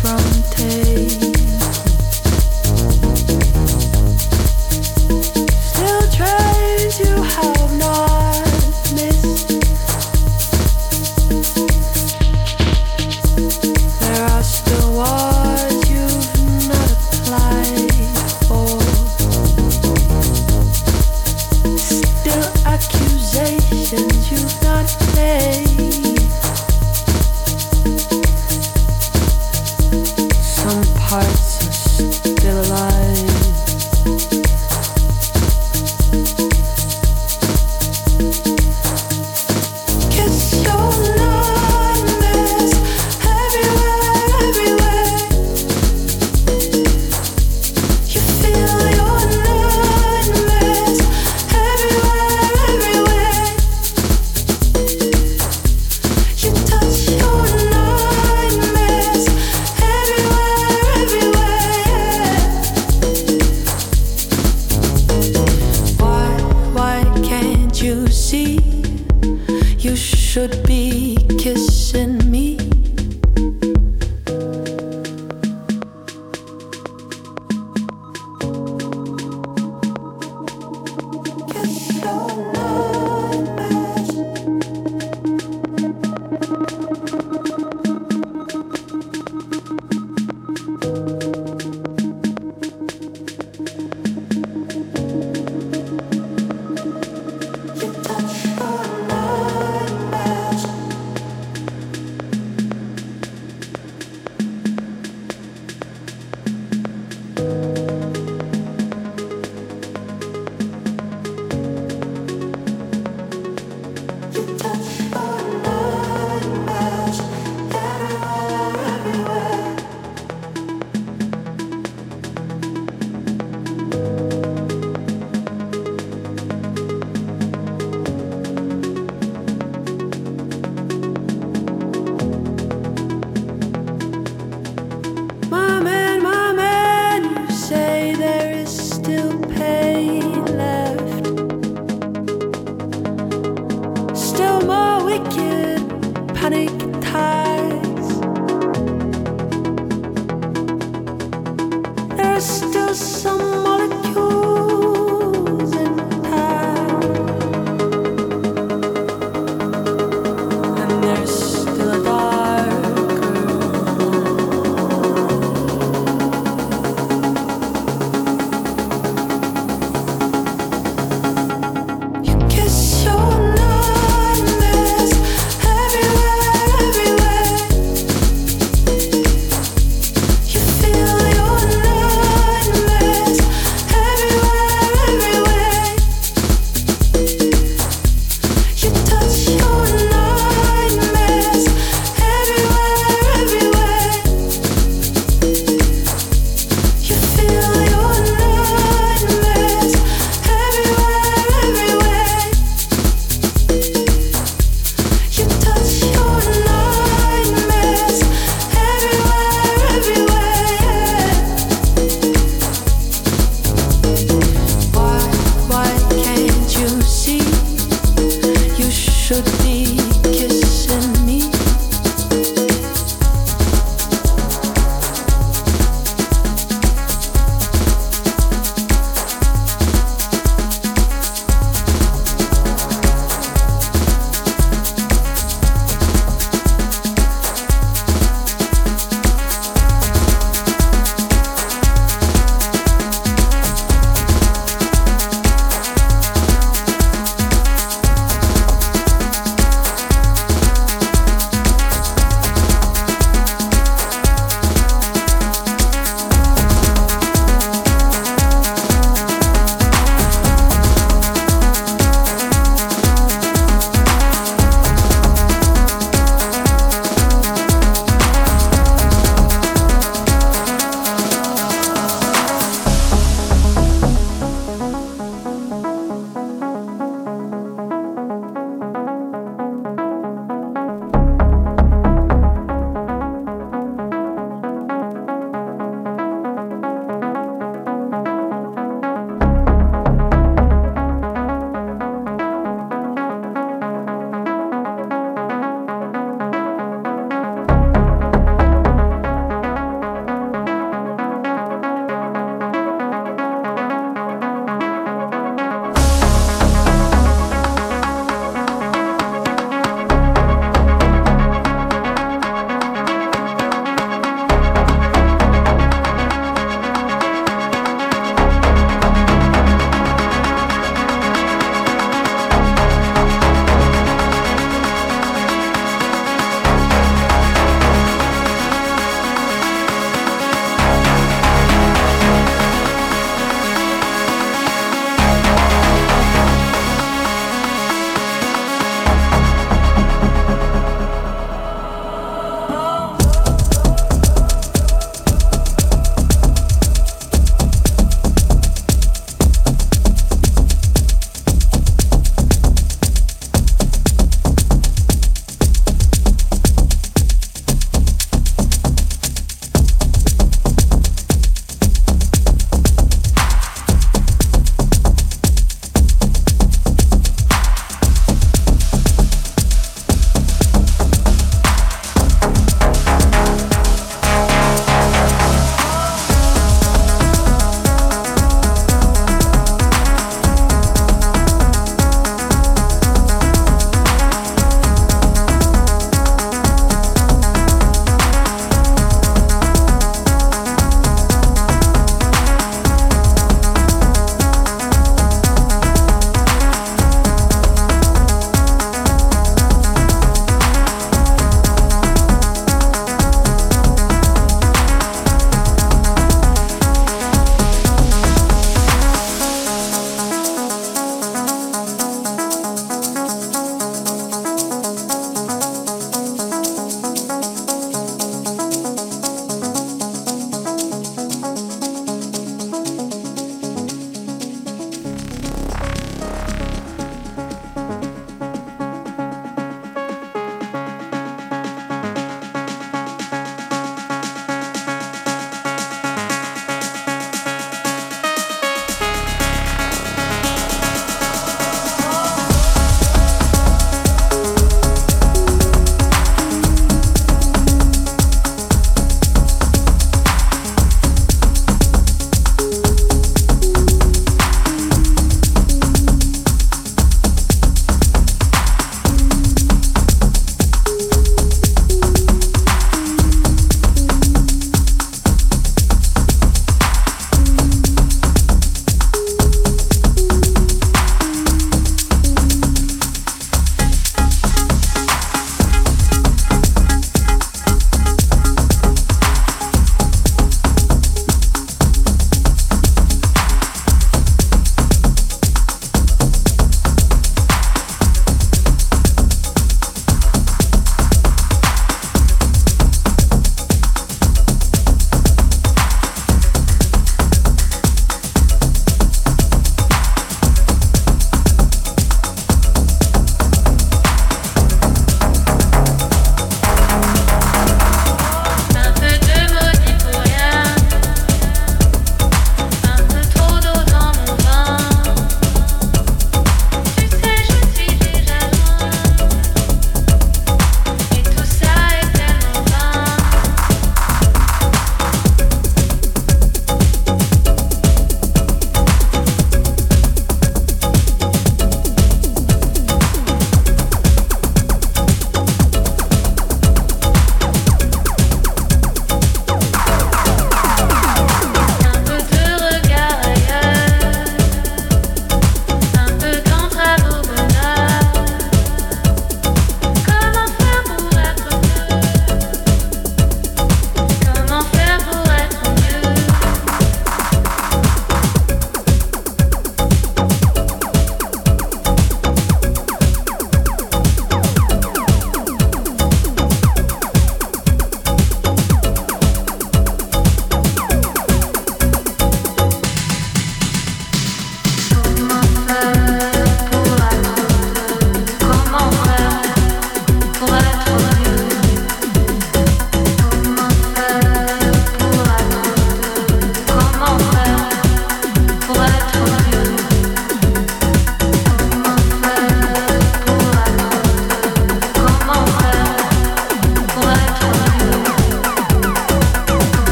from taste.